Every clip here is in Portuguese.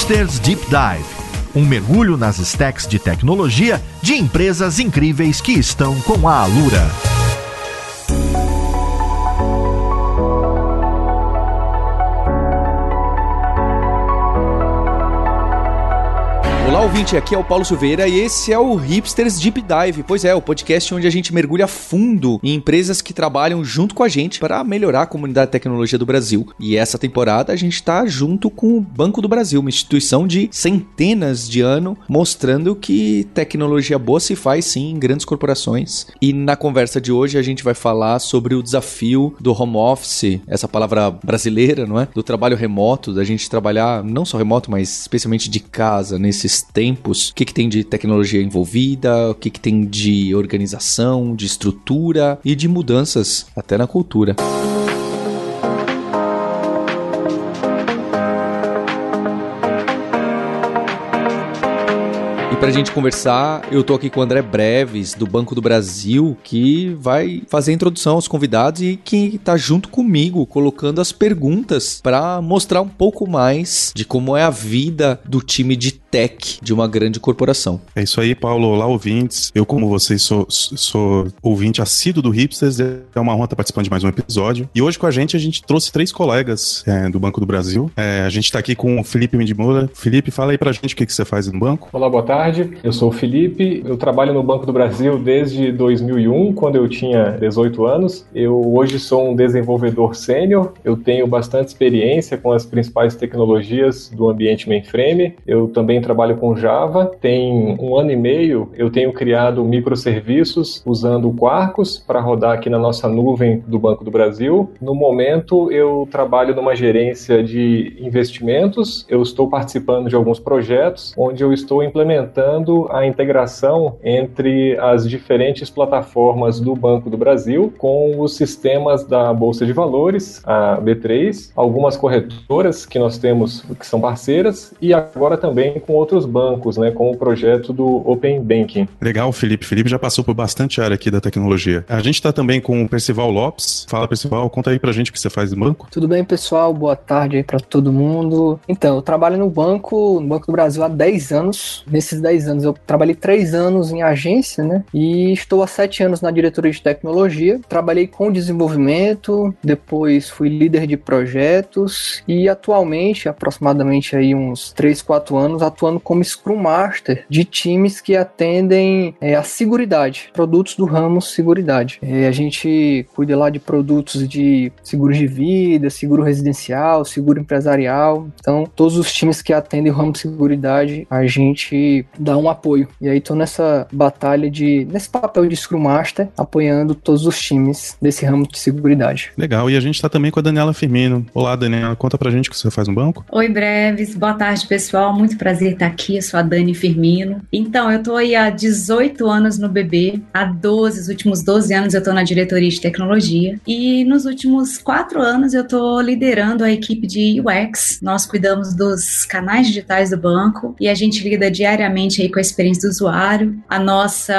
Hipsters Deep Dive um mergulho nas stacks de tecnologia de empresas incríveis que estão com a Alura. Olá, ouvinte, aqui é o Paulo Silveira e esse é o Hipsters Deep Dive. Pois é, o podcast onde a gente mergulha fundo em empresas que trabalham junto com a gente para melhorar a comunidade de tecnologia do Brasil. E essa temporada a gente está junto com o Banco do Brasil, uma instituição de centenas de anos, mostrando que tecnologia boa se faz sim em grandes corporações. E na conversa de hoje a gente vai falar sobre o desafio do home office, essa palavra brasileira, não é? Do trabalho remoto, da gente trabalhar não só remoto, mas especialmente de casa nesses tempos, o que, que tem de tecnologia envolvida, o que, que tem de organização, de estrutura e de mudanças até na cultura. pra gente conversar, eu tô aqui com o André Breves, do Banco do Brasil, que vai fazer a introdução aos convidados e que tá junto comigo, colocando as perguntas para mostrar um pouco mais de como é a vida do time de tech de uma grande corporação. É isso aí, Paulo. Olá, ouvintes. Eu, como vocês, sou, sou ouvinte assíduo do Hipsters. É uma honra estar participando de mais um episódio. E hoje com a gente, a gente trouxe três colegas é, do Banco do Brasil. É, a gente está aqui com o Felipe Mendimoura. Felipe, fala aí pra gente o que, que você faz no banco. Olá, boa tarde tarde. Eu sou o Felipe. Eu trabalho no Banco do Brasil desde 2001, quando eu tinha 18 anos. Eu hoje sou um desenvolvedor sênior. Eu tenho bastante experiência com as principais tecnologias do ambiente mainframe. Eu também trabalho com Java. Tem um ano e meio eu tenho criado microserviços usando o Quarkus para rodar aqui na nossa nuvem do Banco do Brasil. No momento eu trabalho numa gerência de investimentos. Eu estou participando de alguns projetos onde eu estou implementando a integração entre as diferentes plataformas do Banco do Brasil com os sistemas da Bolsa de Valores, a B3, algumas corretoras que nós temos que são parceiras e agora também com outros bancos, né, com o projeto do Open Banking. Legal, Felipe. Felipe já passou por bastante área aqui da tecnologia. A gente está também com o Percival Lopes. Fala, Percival, conta aí pra gente o que você faz no banco. Tudo bem, pessoal? Boa tarde aí para todo mundo. Então, eu trabalho no banco, no Banco do Brasil há 10 anos. Nesses 10 10 anos. Eu trabalhei 3 anos em agência, né? E estou há 7 anos na diretoria de tecnologia. Trabalhei com desenvolvimento, depois fui líder de projetos e atualmente, aproximadamente aí uns 3, 4 anos, atuando como Scrum Master de times que atendem é, a seguridade, produtos do ramo seguridade. É, a gente cuida lá de produtos de seguro de vida, seguro residencial, seguro empresarial. Então, todos os times que atendem o ramo seguridade, a gente dar um apoio. E aí tô nessa batalha de, nesse papel de Scrum Master, apoiando todos os times desse ramo de seguridade. Legal, e a gente tá também com a Daniela Firmino. Olá, Daniela, conta pra gente o que você faz no banco. Oi, Breves, boa tarde, pessoal. Muito prazer estar aqui, eu sou a Dani Firmino. Então, eu tô aí há 18 anos no BB, há 12, os últimos 12 anos eu tô na diretoria de tecnologia, e nos últimos 4 anos eu tô liderando a equipe de UX. Nós cuidamos dos canais digitais do banco e a gente lida diariamente aí com a experiência do usuário. A nossa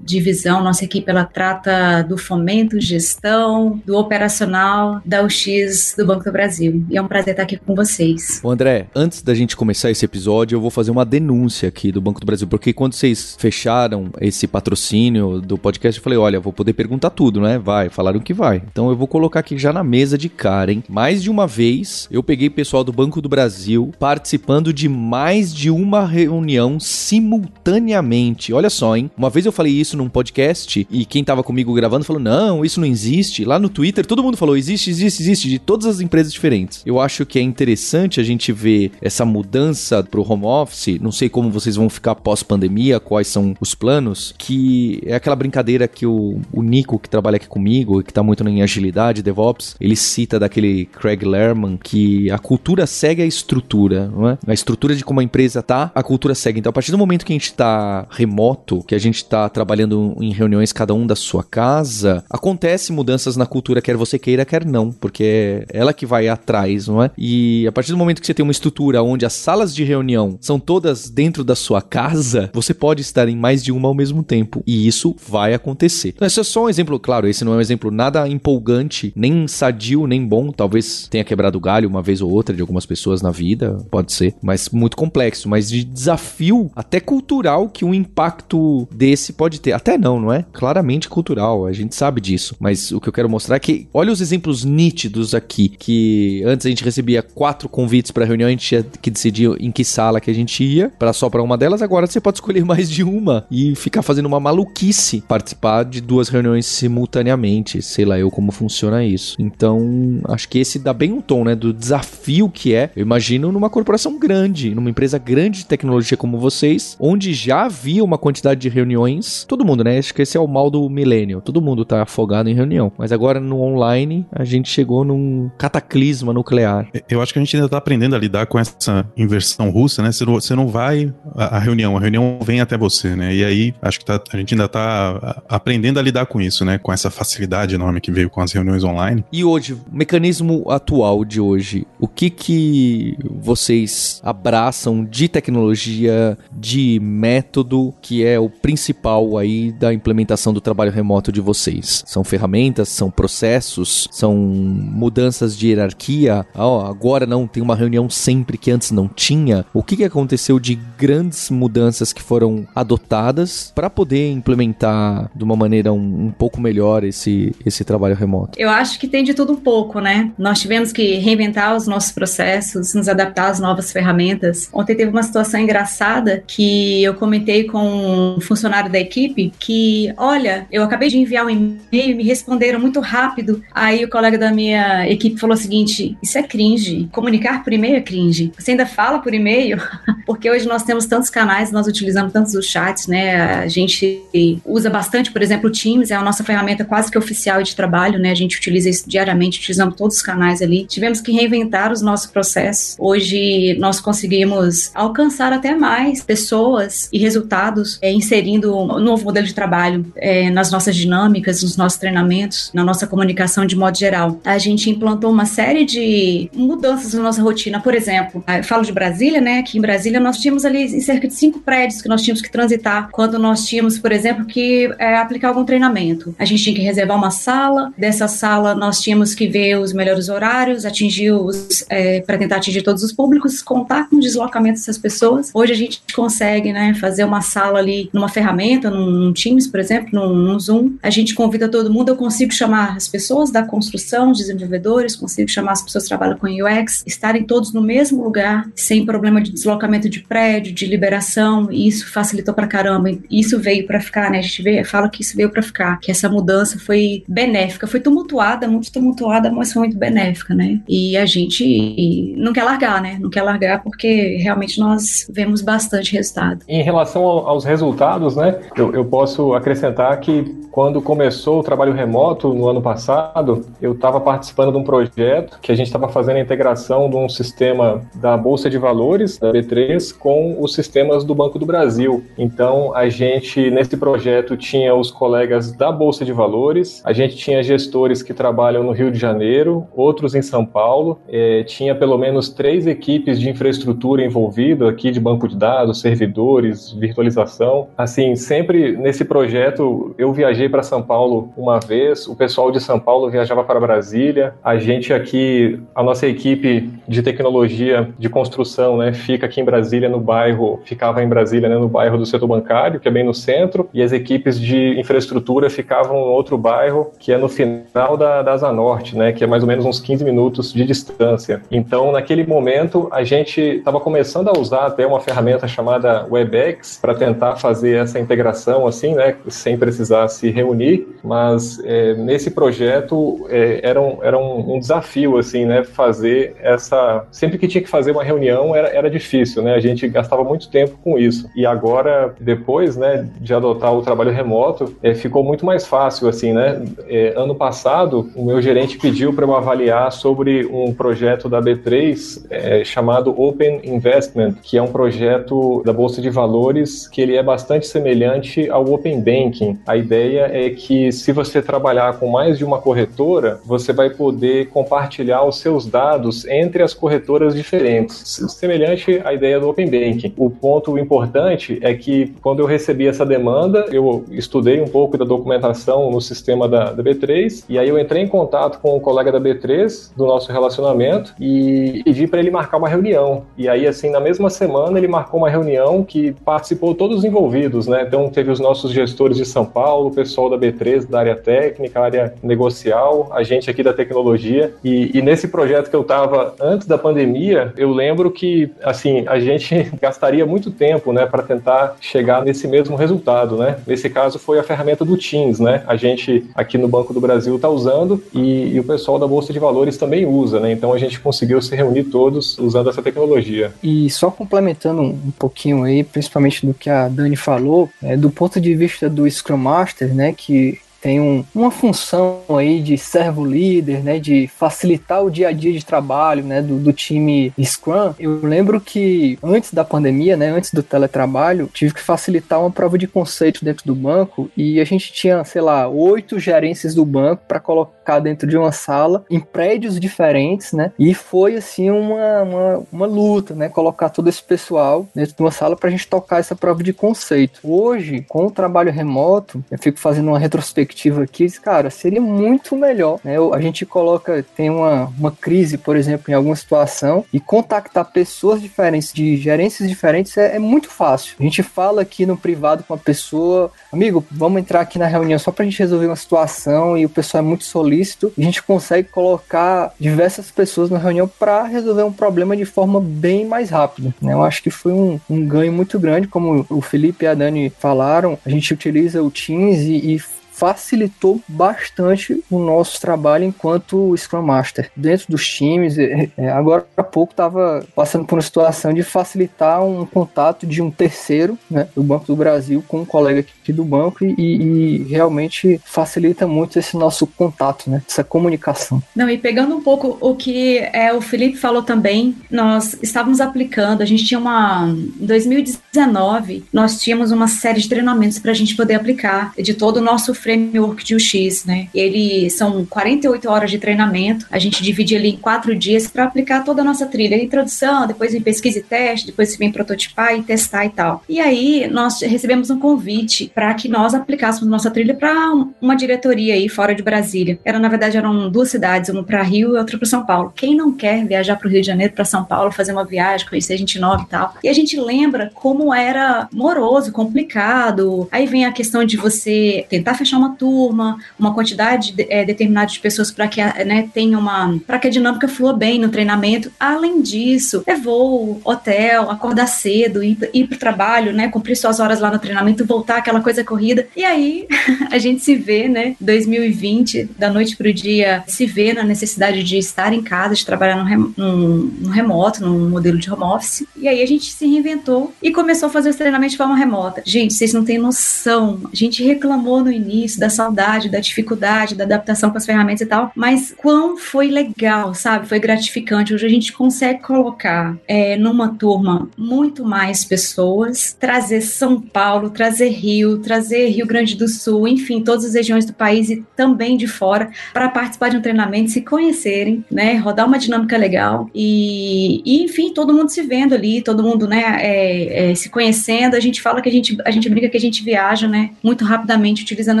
divisão, nossa equipe, ela trata do fomento, gestão, do operacional da UX do Banco do Brasil. E é um prazer estar aqui com vocês. O André, antes da gente começar esse episódio, eu vou fazer uma denúncia aqui do Banco do Brasil, porque quando vocês fecharam esse patrocínio do podcast, eu falei, olha, vou poder perguntar tudo, né? Vai, falaram que vai. Então eu vou colocar aqui já na mesa de cara, hein? Mais de uma vez eu peguei pessoal do Banco do Brasil participando de mais de uma reunião simultaneamente. Olha só, hein? Uma vez eu falei isso num podcast e quem tava comigo gravando falou: não, isso não existe. Lá no Twitter todo mundo falou: existe, existe, existe, de todas as empresas diferentes. Eu acho que é interessante a gente ver essa mudança pro home office. Não sei como vocês vão ficar pós-pandemia, quais são os planos, que é aquela brincadeira que o, o Nico, que trabalha aqui comigo, que tá muito em agilidade, DevOps, ele cita daquele Craig Lerman que a cultura segue a estrutura, não é? A estrutura de como a empresa tá, a cultura segue. Então, a partir do momento que a gente está remoto, que a gente está trabalhando em reuniões cada um da sua casa, acontece mudanças na cultura, quer você queira, quer não, porque é ela que vai atrás, não é? E a partir do momento que você tem uma estrutura onde as salas de reunião reunião são todas dentro da sua casa, você pode estar em mais de uma ao mesmo tempo. E isso vai acontecer. Então, esse é só um exemplo, claro, esse não é um exemplo nada empolgante, nem sadio, nem bom. Talvez tenha quebrado o galho uma vez ou outra de algumas pessoas na vida, pode ser, mas muito complexo, mas de desafio até cultural que um impacto desse pode ter. Até não, não é? Claramente cultural, a gente sabe disso. Mas o que eu quero mostrar é que, olha os exemplos nítidos aqui, que antes a gente recebia quatro convites para reunião, a gente tinha que decidir em que sala que a gente ia, para só para uma delas, agora você pode escolher mais de uma e ficar fazendo uma maluquice participar de duas reuniões simultaneamente. Sei lá eu como funciona isso. Então, acho que esse dá bem um tom, né, do desafio que é. Eu imagino numa corporação grande, numa empresa grande de tecnologia como vocês, onde já havia uma quantidade de reuniões. Todo mundo, né? Acho que esse é o mal do milênio. Todo mundo tá afogado em reunião. Mas agora no online, a gente chegou num cataclisma nuclear. Eu acho que a gente ainda tá aprendendo a lidar com essa inversão russa, né? Você não, você não vai à reunião, a reunião vem até você, né? E aí, acho que tá, a gente ainda tá aprendendo a lidar com isso, né? Com essa facilidade enorme que veio com as reuniões online. E hoje, o mecanismo atual de hoje, o que que vocês abraçam de tecnologia, de método, que é o principal aí da implementação do trabalho remoto de vocês? São ferramentas, são processos, são mudanças de hierarquia? Oh, agora não, tem uma reunião sempre que antes não tinha. O que, que aconteceu de grandes mudanças que foram adotadas para poder implementar de uma maneira um, um pouco melhor esse, esse trabalho remoto? Eu acho que tem de tudo um pouco, né? Nós tivemos que reinventar os nossos processos, nos adaptar às novas ferramentas. Ontem teve uma situação engraçada que eu comentei com um funcionário da equipe que, olha, eu acabei de enviar um e-mail, me responderam muito rápido. Aí o colega da minha equipe falou o seguinte: isso é cringe. Comunicar por e-mail é cringe. Você ainda fala por e-mail? Porque hoje nós temos tantos canais, nós utilizamos tantos os chats, né? A gente usa bastante, por exemplo, o Teams, é a nossa ferramenta quase que oficial de trabalho, né? A gente utiliza isso diariamente, utilizamos todos os canais ali. Tivemos que reinventar os nossos processos. Hoje nós conseguimos alcançar até mais pessoas e resultados é, inserindo um novo modelo de trabalho é, nas nossas dinâmicas, nos nossos treinamentos, na nossa comunicação de modo geral. A gente implantou uma série de mudanças na nossa rotina. Por exemplo, eu falo de Brasília, né? Aqui em Brasília nós tínhamos ali cerca de cinco prédios que nós tínhamos que transitar quando nós tínhamos, por exemplo, que é, aplicar algum treinamento. A gente tinha que reservar uma sala. Dessa sala nós tínhamos que ver os melhores horários, atingir os é, para tentar atingir todos os públicos, contar com o deslocamento dessas pessoas. Hoje a gente consegue, né, fazer uma sala ali numa ferramenta, num, num Teams, por exemplo, num, num Zoom. A gente convida todo mundo. Eu consigo chamar as pessoas da construção, os desenvolvedores, consigo chamar as pessoas que trabalham com UX, estarem todos no mesmo lugar, sem problema de deslocamento de prédio, de liberação. E isso facilitou pra caramba. Isso veio para ficar, né? A gente vê, fala que isso veio para ficar, que essa mudança foi benéfica, foi tumultuada, muito tumultuada, mas foi muito benéfica, né? E a gente não quer largar, né? Não quer largar porque realmente nós vemos bastante resultado. Em relação aos resultados, né? Eu, eu posso acrescentar que quando começou o trabalho remoto no ano passado, eu estava participando de um projeto que a gente estava fazendo a integração de um sistema da Bolsa de Valores, da B3, com os sistemas do Banco do Brasil. Então, a gente, nesse projeto, tinha os colegas da Bolsa de Valores, a gente tinha gestores que trabalham no Rio de Janeiro, outros em São Paulo, é, tinha pelo menos três equipes de infraestrutura envolvidas aqui, de banco de dados, servidores, virtualização. Assim, sempre nesse projeto, eu viajei para São Paulo uma vez, o pessoal de São Paulo viajava para Brasília, a gente aqui, a nossa equipe de tecnologia de construção, né, fica aqui em Brasília, no bairro, ficava em Brasília, né, no bairro do setor bancário, que é bem no centro, e as equipes de infraestrutura ficavam em outro bairro, que é no final da, da Asa Norte, né, que é mais ou menos uns 15 minutos de distância. Então, naquele momento, a gente estava começando a usar até uma ferramenta chamada WebEx para tentar fazer essa integração, assim, né, sem precisar se reunir, mas é, nesse projeto é, era, um, era um, um, desafio, assim, né, fazer essa... Sempre que tinha que fazer uma reunião era, era difícil, né, a gente gastava muito tempo com isso. E agora, depois, né, de adotar o trabalho remoto, é, ficou muito mais fácil, assim, né. É, ano passado, o meu gerente pediu para eu avaliar sobre um projeto da B3 é, chamado Open Investment, que é um projeto da Bolsa de Valores que ele é bastante semelhante ao Open Banking. A ideia é que se você trabalhar com mais de uma corretora, você vai poder compartilhar os seus dados entre as corretoras diferentes. Semelhante a ideia do Open Banking. O ponto importante é que quando eu recebi essa demanda, eu estudei um pouco da documentação no sistema da, da B3 e aí eu entrei em contato com o um colega da B3 do nosso relacionamento e pedi para ele marcar uma reunião. E aí, assim, na mesma semana ele marcou uma reunião que participou todos os envolvidos, né? Então teve os nossos gestores de São Paulo, o pessoal da B3 da área técnica, área negocial, a gente aqui da tecnologia. E, e nesse projeto que eu estava antes da pandemia, eu lembro que, assim, a gente gastaria muito tempo, né, para tentar chegar nesse mesmo resultado, né? Nesse caso foi a ferramenta do Teams, né? A gente aqui no Banco do Brasil está usando e, e, o pessoal da Bolsa de Valores também usa, né? Então a gente conseguiu se reunir todos usando essa tecnologia. E só complementando um pouquinho aí, principalmente do que a Dani falou, é, do ponto de vista do Scrum Master, né, que tem um, uma função aí de servo líder, né, de facilitar o dia a dia de trabalho, né, do, do, time Scrum. Eu lembro que antes da pandemia, né, antes do teletrabalho, tive que facilitar uma prova de conceito dentro do banco e a gente tinha, sei lá, oito gerências do banco para colocar dentro de uma sala em prédios diferentes, né, e foi assim uma, uma, uma luta, né, colocar todo esse pessoal dentro de uma sala para a gente tocar essa prova de conceito. Hoje, com o trabalho remoto, eu fico fazendo uma retrospectiva perspectiva aqui, cara, seria muito melhor. Né? A gente coloca, tem uma, uma crise, por exemplo, em alguma situação, e contactar pessoas diferentes, de gerências diferentes, é, é muito fácil. A gente fala aqui no privado com a pessoa, amigo, vamos entrar aqui na reunião só pra gente resolver uma situação, e o pessoal é muito solícito, a gente consegue colocar diversas pessoas na reunião para resolver um problema de forma bem mais rápida. Né? Eu acho que foi um, um ganho muito grande, como o Felipe e a Dani falaram, a gente utiliza o Teams e, e facilitou bastante o nosso trabalho enquanto Scrum Master. Dentro dos times, é, é, agora há pouco estava passando por uma situação de facilitar um contato de um terceiro, né, do Banco do Brasil, com um colega aqui do banco e, e realmente facilita muito esse nosso contato, né, essa comunicação. Não, e pegando um pouco o que é, o Felipe falou também, nós estávamos aplicando, a gente tinha uma. Em 2019, nós tínhamos uma série de treinamentos para a gente poder aplicar de todo o nosso framework de UX, né? Ele são 48 horas de treinamento. A gente divide ali em quatro dias para aplicar toda a nossa trilha. Introdução, depois vem pesquisa e teste, depois vem prototipar e testar e tal. E aí nós recebemos um convite para que nós aplicássemos nossa trilha para uma diretoria aí fora de Brasília. Era na verdade eram duas cidades, uma para Rio e outra para São Paulo. Quem não quer viajar para o Rio de Janeiro, para São Paulo, fazer uma viagem, conhecer gente nova e tal. E a gente lembra como era moroso, complicado. Aí vem a questão de você tentar fechar uma turma, uma quantidade é, determinada de pessoas para que né, tenha uma para que a dinâmica flua bem no treinamento. Além disso, é voo, hotel, acordar cedo, ir, ir para o trabalho, né, cumprir suas horas lá no treinamento, voltar aquela coisa corrida. E aí a gente se vê, né, 2020, da noite para o dia, se vê na necessidade de estar em casa, de trabalhar no, rem, num, num remoto, num modelo de home office. E aí a gente se reinventou e começou a fazer os treinamentos de forma remota. Gente, vocês não têm noção. A gente reclamou no início início, da saudade, da dificuldade, da adaptação com as ferramentas e tal, mas quão foi legal, sabe? Foi gratificante. Hoje a gente consegue colocar é, numa turma muito mais pessoas, trazer São Paulo, trazer Rio, trazer Rio Grande do Sul, enfim, todas as regiões do país e também de fora, para participar de um treinamento, se conhecerem, né? Rodar uma dinâmica legal e, e enfim, todo mundo se vendo ali, todo mundo, né, é, é, se conhecendo. A gente fala que a gente, a gente brinca que a gente viaja, né, muito rapidamente utilizando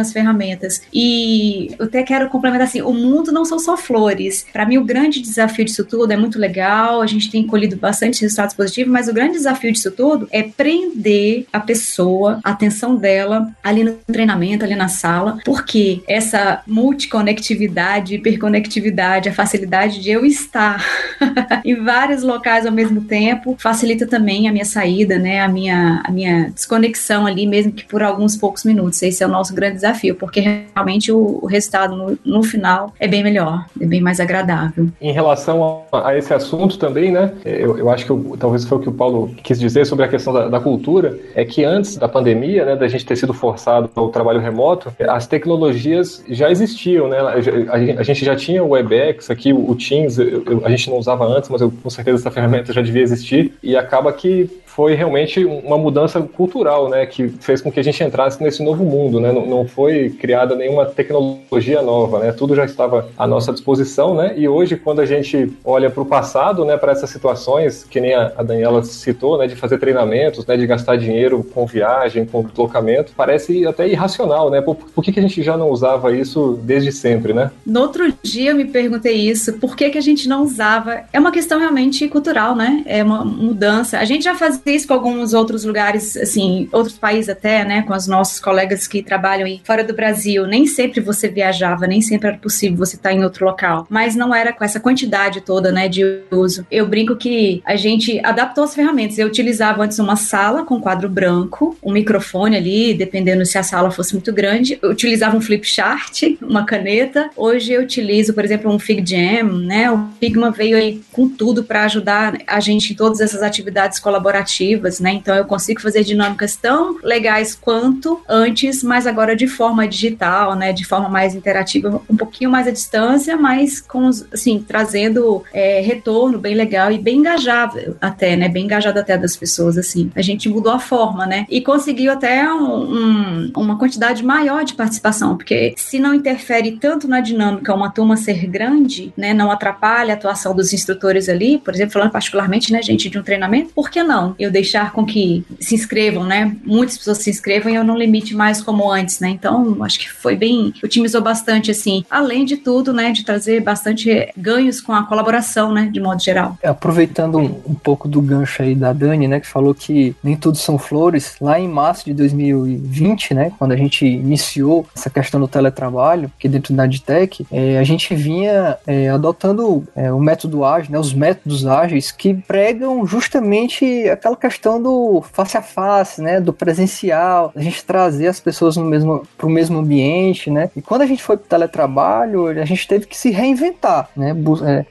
as ferramentas. E eu até quero complementar assim: o mundo não são só flores. Para mim, o grande desafio disso tudo é muito legal, a gente tem colhido bastante resultados positivos, mas o grande desafio disso tudo é prender a pessoa, a atenção dela ali no treinamento, ali na sala, porque essa multiconectividade, hiperconectividade, a facilidade de eu estar em vários locais ao mesmo tempo facilita também a minha saída, né? A minha, a minha desconexão ali, mesmo que por alguns poucos minutos. Esse é o nosso grande desafio porque realmente o, o resultado no, no, final é bem melhor, é bem mais agradável. Em relação a, a esse assunto também, né, eu, eu acho que eu, talvez foi o que o Paulo quis dizer sobre a questão da, da, cultura, é que antes da pandemia, né, da gente ter sido forçado ao trabalho remoto, as tecnologias já existiam, né, a, gente já tinha o WebEx aqui, o, Teams, eu, a gente não usava antes, mas eu, com certeza essa ferramenta já devia existir, e acaba que foi realmente uma mudança cultural, né, que fez com que a gente entrasse nesse novo mundo, né, não, não foi criada nenhuma tecnologia nova, né, tudo já estava à nossa disposição, né, e hoje quando a gente olha para o passado, né, para essas situações que nem a, a Daniela citou, né, de fazer treinamentos, né, de gastar dinheiro com viagem, com deslocamento, parece até irracional, né, por, por que, que a gente já não usava isso desde sempre, né? No outro dia eu me perguntei isso, por que, que a gente não usava? É uma questão realmente cultural, né? É uma mudança. A gente já fazia isso com alguns outros lugares, assim, outros países até, né? Com os nossos colegas que trabalham aí fora do Brasil. Nem sempre você viajava, nem sempre era possível você estar em outro local. Mas não era com essa quantidade toda, né, de uso. Eu brinco que a gente adaptou as ferramentas. Eu utilizava antes uma sala com quadro branco, um microfone ali, dependendo se a sala fosse muito grande. Eu utilizava um flip chart, uma caneta. Hoje eu utilizo, por exemplo, um FigJam, né? O Figma veio aí com tudo para ajudar a gente em todas essas atividades colaborativas, né? Então eu consigo fazer dinâmicas tão legais quanto antes, mas agora de forma digital, né? De forma mais interativa, um pouquinho mais à distância, mas com, assim, trazendo é, retorno bem legal e bem engajado até, né? Bem engajado até das pessoas, assim. A gente mudou a forma, né? E conseguiu até um, um, uma quantidade maior de participação, porque se não interfere tanto na dinâmica uma turma ser grande, né? Não atrapalha a atuação dos instrutores ali, por exemplo, falando particularmente, né, gente, de um treinamento, por que não eu deixar com que se inscrevam, né? Muitas pessoas se inscrevam e eu não limite mais como antes, né? Então, acho que foi bem, otimizou bastante, assim, além de tudo, né, de trazer bastante ganhos com a colaboração, né, de modo geral. É, aproveitando um, um pouco do gancho aí da Dani, né, que falou que nem tudo são flores, lá em março de 2020, né, quando a gente iniciou essa questão do teletrabalho, que dentro da Adtech, é, a gente vinha é, adotando é, o método ágil, né, os métodos ágeis que pregam justamente aquela questão do face a face, né, do presencial, a gente trazer as pessoas no mesmo para o mesmo ambiente, né? E quando a gente foi para o teletrabalho, a gente teve que se reinventar, né?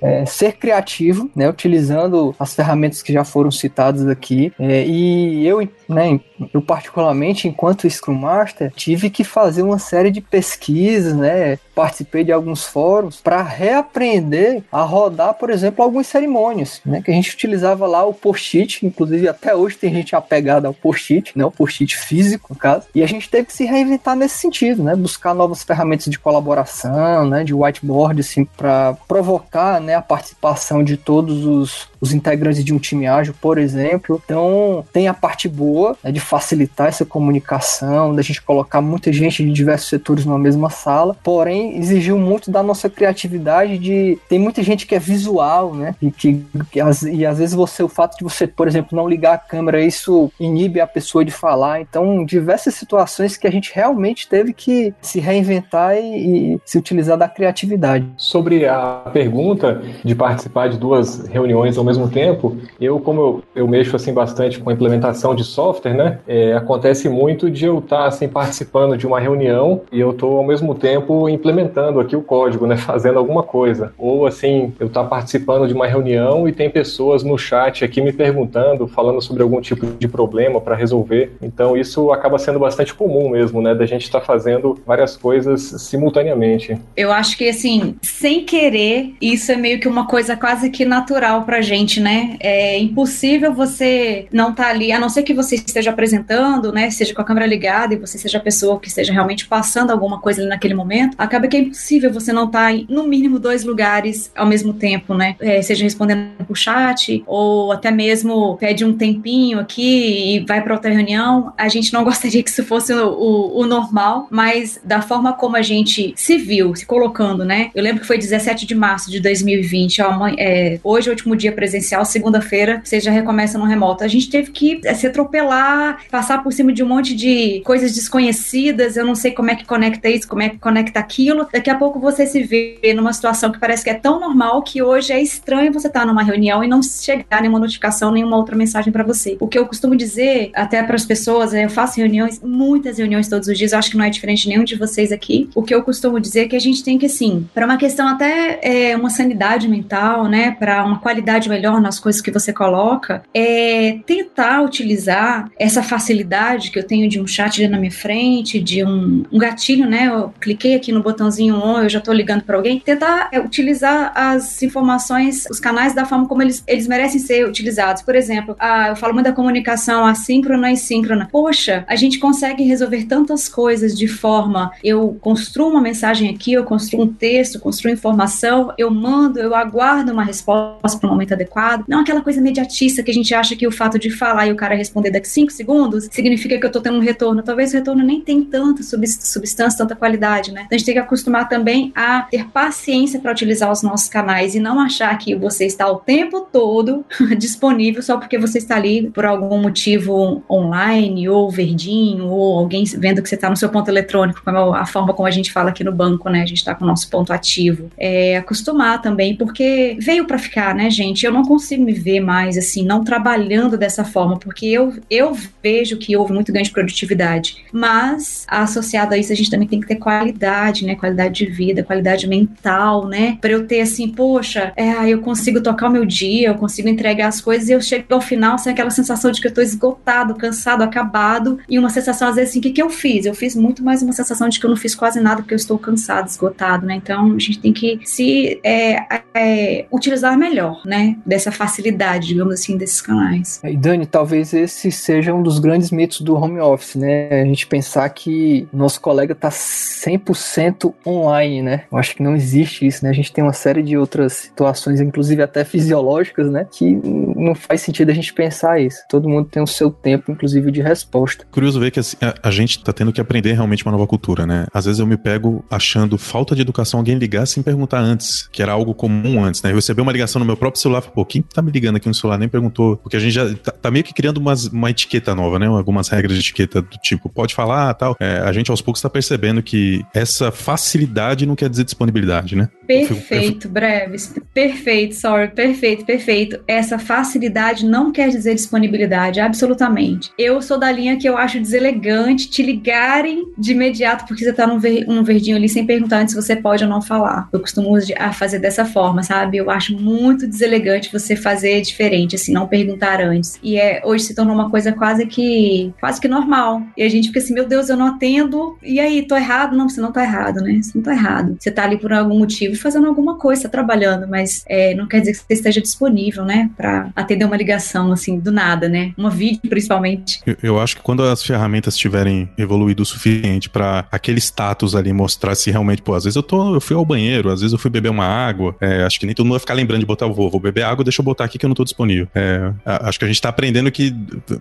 É, é, ser criativo, né? Utilizando as ferramentas que já foram citadas aqui. É, e eu, né? Eu particularmente, enquanto Scrum Master, tive que fazer uma série de pesquisas, né? Participei de alguns fóruns para reaprender a rodar, por exemplo, algumas cerimônias, né? Que a gente utilizava lá o post-it, inclusive até hoje tem gente apegada ao post-it, né? O post-it físico, no caso. E a gente teve que se reinventar nesse sentido, né? Buscar novas ferramentas de colaboração, né? De whiteboard, assim, para provocar, né? A participação de todos os, os integrantes de um time ágil, por exemplo. Então, tem a parte boa né, de facilitar essa comunicação, da gente colocar muita gente de diversos setores numa mesma sala, porém, exigiu muito da nossa criatividade de... Tem muita gente que é visual, né? E que, que e às vezes você, o fato de você, por exemplo, não ligar a câmera, isso inibe a pessoa de falar. Então, diversas situações que a gente realmente teve que se reinventar e, e se utilizar da criatividade. Sobre a pergunta de participar de duas reuniões ao mesmo tempo, eu, como eu, eu mexo assim bastante com a implementação de software, né? É, acontece muito de eu estar assim participando de uma reunião e eu estou ao mesmo tempo implementando aqui o código, né? Fazendo alguma coisa. Ou assim, eu estar participando de uma reunião e tem pessoas no chat aqui me perguntando, falando sobre algum tipo de problema para resolver. Então isso acaba sendo bastante comum mesmo, né? Da gente estar tá fazendo várias coisas simultaneamente. Eu acho que assim, sem querer, isso é meio que uma coisa quase que natural pra gente gente, né? É impossível você não estar tá ali, a não ser que você esteja apresentando, né? Seja com a câmera ligada e você seja a pessoa que esteja realmente passando alguma coisa ali naquele momento, acaba que é impossível você não estar tá em, no mínimo, dois lugares ao mesmo tempo, né? É, seja respondendo por chat ou até mesmo pede um tempinho aqui e vai para outra reunião. A gente não gostaria que isso fosse o, o, o normal, mas da forma como a gente se viu, se colocando, né? Eu lembro que foi 17 de março de 2020, ó, é, hoje é o último dia presencial, segunda-feira você já recomeça no remoto. A gente teve que é, se atropelar, passar por cima de um monte de coisas desconhecidas, eu não sei como é que conecta isso, como é que conecta aquilo. Daqui a pouco você se vê numa situação que parece que é tão normal que hoje é estranho você estar tá numa reunião e não chegar nenhuma notificação, nenhuma outra mensagem para você. O que eu costumo dizer até para as pessoas, eu faço reuniões, muitas reuniões todos os dias, eu acho que não é diferente nenhum de vocês aqui. O que eu costumo dizer é que a gente tem que, assim, para uma questão até é, uma sanidade mental, né, para uma qualidade melhor nas coisas que você coloca, é tentar utilizar essa facilidade que eu tenho de um chat ali na minha frente, de um, um gatilho, né? Eu cliquei aqui no botãozinho on, eu já estou ligando para alguém. Tentar é, utilizar as informações, os canais da forma como eles, eles merecem ser utilizados. Por exemplo, a, eu falo muito da comunicação assíncrona e síncrona. Poxa, a gente consegue resolver tantas coisas de forma eu construo uma mensagem aqui, eu construo um texto, construo informação, eu mando, eu aguardo uma resposta para o momento adequado. Não aquela coisa imediatista que a gente acha que o fato de falar e o cara responder daqui cinco segundos significa que eu estou tendo um retorno. Talvez o retorno nem tem tanta substância, tanta qualidade, né? Então a gente tem que acostumar também a ter paciência para utilizar os nossos canais e não achar que você está o tempo todo disponível só porque você está ali por algum motivo online ou verdinho ou alguém vendo que você está no seu ponto eletrônico, como é a forma como a gente fala aqui no banco, né? A gente está com o nosso ponto ativo. É acostumar também, porque veio para ficar, né, gente? Eu não consigo me ver mais assim, não trabalhando dessa forma, porque eu, eu vejo que houve muito ganho de produtividade. Mas associado a isso, a gente também tem que ter qualidade, né? Qualidade de vida, qualidade mental, né? Para eu ter assim, poxa, é, eu consigo tocar o meu dia, eu consigo entregar as coisas e eu chego ao final sem aquela sensação de que eu tô esgotado, cansado, acabado e uma sensação às vezes assim, o que, que eu fiz? Eu fiz muito mais uma sensação de que eu não fiz quase nada porque eu estou cansado, esgotado, né? Então a gente tem que se é, é, utilizar melhor, né? Dessa facilidade, digamos assim, desses canais. E Dani, talvez esse seja um dos grandes mitos do home office, né? A gente pensar que nosso colega está 100% online, né? Eu acho que não existe isso, né? A gente tem uma série de outras situações, inclusive até fisiológicas, né? Que não faz sentido a gente pensar isso. Todo mundo tem o seu tempo, inclusive, de resposta. Curioso ver que assim, a, a gente está tendo que aprender realmente uma nova cultura, né? Às vezes eu me pego achando falta de educação alguém ligar sem perguntar antes, que era algo comum antes, né? Eu recebi uma ligação no meu próprio celular, pô, quem tá me ligando aqui no celular nem perguntou, porque a gente já tá, tá meio que criando umas, uma etiqueta nova, né? Algumas regras de etiqueta do tipo, pode falar, tal. É, a gente aos poucos tá percebendo que essa facilidade não quer dizer disponibilidade, né? Perfeito, Breves. Perfeito, sorry, perfeito, perfeito. Essa facilidade não quer dizer disponibilidade, absolutamente. Eu sou da linha que eu acho deselegante te ligarem de imediato porque você tá num, ver, um verdinho ali sem perguntar antes se você pode ou não falar. Eu costumo fazer dessa forma, sabe? Eu acho muito deselegante você fazer diferente, assim, não perguntar antes. E é, hoje se tornou uma coisa quase que quase que normal. E a gente fica assim, meu Deus, eu não atendo. E aí, tô errado? Não, você não tá errado, né? Você não tá errado. Você tá ali por algum motivo fazendo alguma coisa, tá trabalhando, mas é, não quer dizer que você esteja disponível, né? Pra atender uma ligação, assim, do nada, né? Uma vídeo, principalmente. Eu, eu acho que quando as ferramentas tiverem evoluído o suficiente para aquele status ali mostrar se realmente, pô, às vezes eu tô, eu fui ao banheiro, às vezes eu fui beber uma água, é, acho que nem todo mundo vai ficar lembrando de botar, vou, vou beber água, deixa eu botar aqui que eu não tô disponível. É, acho que a gente tá aprendendo que